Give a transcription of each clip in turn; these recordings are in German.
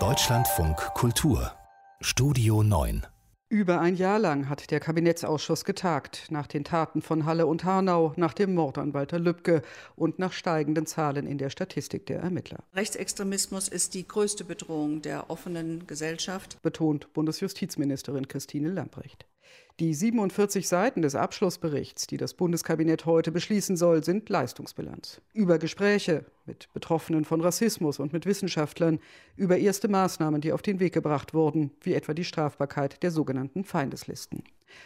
Deutschlandfunk Kultur Studio 9 über ein Jahr lang hat der Kabinettsausschuss getagt, nach den Taten von Halle und Hanau, nach dem Mord an Walter Lübcke und nach steigenden Zahlen in der Statistik der Ermittler. Rechtsextremismus ist die größte Bedrohung der offenen Gesellschaft, betont Bundesjustizministerin Christine Lamprecht. Die 47 Seiten des Abschlussberichts, die das Bundeskabinett heute beschließen soll, sind Leistungsbilanz. Über Gespräche mit Betroffenen von Rassismus und mit Wissenschaftlern, über erste Maßnahmen, die auf den Weg gebracht wurden, wie etwa die Strafbarkeit der sogenannten Feindeslisten.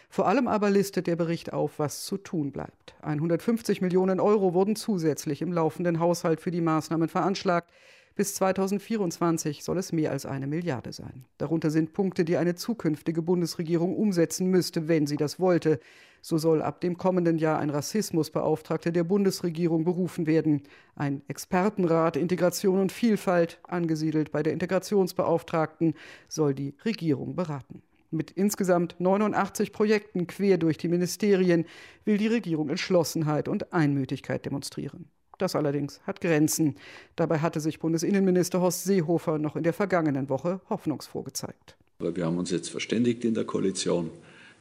Vor allem aber listet der Bericht auf, was zu tun bleibt. 150 Millionen Euro wurden zusätzlich im laufenden Haushalt für die Maßnahmen veranschlagt. Bis 2024 soll es mehr als eine Milliarde sein. Darunter sind Punkte, die eine zukünftige Bundesregierung umsetzen müsste, wenn sie das wollte. So soll ab dem kommenden Jahr ein Rassismusbeauftragter der Bundesregierung berufen werden. Ein Expertenrat Integration und Vielfalt, angesiedelt bei der Integrationsbeauftragten, soll die Regierung beraten. Mit insgesamt 89 Projekten quer durch die Ministerien will die Regierung Entschlossenheit und Einmütigkeit demonstrieren. Das allerdings hat Grenzen. Dabei hatte sich Bundesinnenminister Horst Seehofer noch in der vergangenen Woche hoffnungsfroh gezeigt. Wir haben uns jetzt verständigt in der Koalition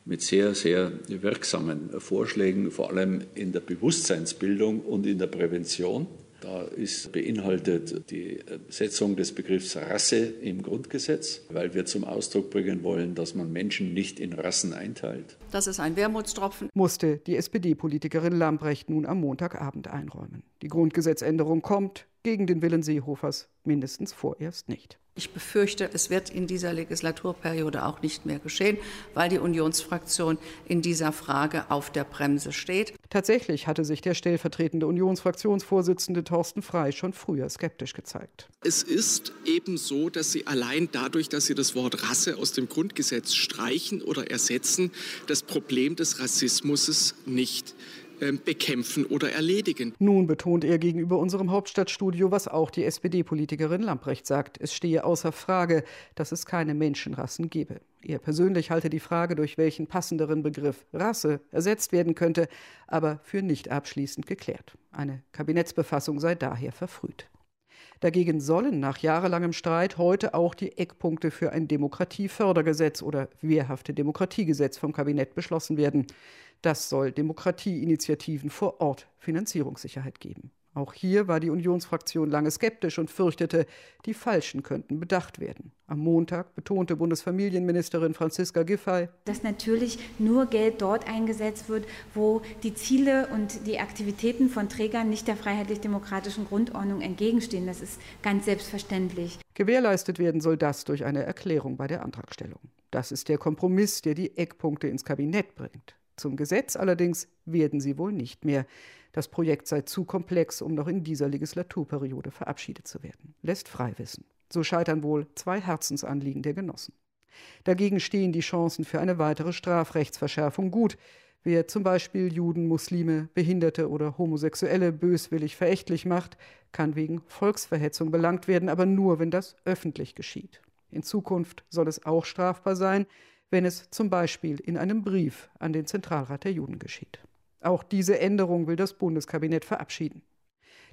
mit sehr, sehr wirksamen Vorschlägen, vor allem in der Bewusstseinsbildung und in der Prävention. Da ist beinhaltet die Setzung des Begriffs Rasse im Grundgesetz, weil wir zum Ausdruck bringen wollen, dass man Menschen nicht in Rassen einteilt. Das ist ein Wermutstropfen, musste die SPD-Politikerin Lambrecht nun am Montagabend einräumen. Die Grundgesetzänderung kommt gegen den Willen Seehofers mindestens vorerst nicht. Ich befürchte, es wird in dieser Legislaturperiode auch nicht mehr geschehen, weil die Unionsfraktion in dieser Frage auf der Bremse steht. Tatsächlich hatte sich der stellvertretende Unionsfraktionsvorsitzende Thorsten Frey schon früher skeptisch gezeigt. Es ist eben so, dass Sie allein dadurch, dass Sie das Wort Rasse aus dem Grundgesetz streichen oder ersetzen, das Problem des Rassismus nicht bekämpfen oder erledigen. Nun betont er gegenüber unserem Hauptstadtstudio, was auch die SPD-Politikerin Lamprecht sagt. Es stehe außer Frage, dass es keine Menschenrassen gebe. Er persönlich halte die Frage, durch welchen passenderen Begriff Rasse ersetzt werden könnte, aber für nicht abschließend geklärt. Eine Kabinettsbefassung sei daher verfrüht. Dagegen sollen nach jahrelangem Streit heute auch die Eckpunkte für ein Demokratiefördergesetz oder wehrhafte Demokratiegesetz vom Kabinett beschlossen werden. Das soll Demokratieinitiativen vor Ort Finanzierungssicherheit geben. Auch hier war die Unionsfraktion lange skeptisch und fürchtete, die Falschen könnten bedacht werden. Am Montag betonte Bundesfamilienministerin Franziska Giffey, dass natürlich nur Geld dort eingesetzt wird, wo die Ziele und die Aktivitäten von Trägern nicht der freiheitlich-demokratischen Grundordnung entgegenstehen. Das ist ganz selbstverständlich. Gewährleistet werden soll das durch eine Erklärung bei der Antragstellung. Das ist der Kompromiss, der die Eckpunkte ins Kabinett bringt. Zum Gesetz allerdings werden sie wohl nicht mehr. Das Projekt sei zu komplex, um noch in dieser Legislaturperiode verabschiedet zu werden. Lässt frei wissen. So scheitern wohl zwei Herzensanliegen der Genossen. Dagegen stehen die Chancen für eine weitere Strafrechtsverschärfung gut. Wer zum Beispiel Juden, Muslime, Behinderte oder Homosexuelle böswillig verächtlich macht, kann wegen Volksverhetzung belangt werden, aber nur, wenn das öffentlich geschieht. In Zukunft soll es auch strafbar sein, wenn es zum Beispiel in einem Brief an den Zentralrat der Juden geschieht. Auch diese Änderung will das Bundeskabinett verabschieden.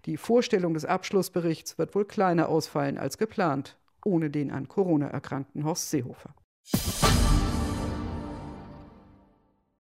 Die Vorstellung des Abschlussberichts wird wohl kleiner ausfallen als geplant, ohne den an Corona erkrankten Horst Seehofer.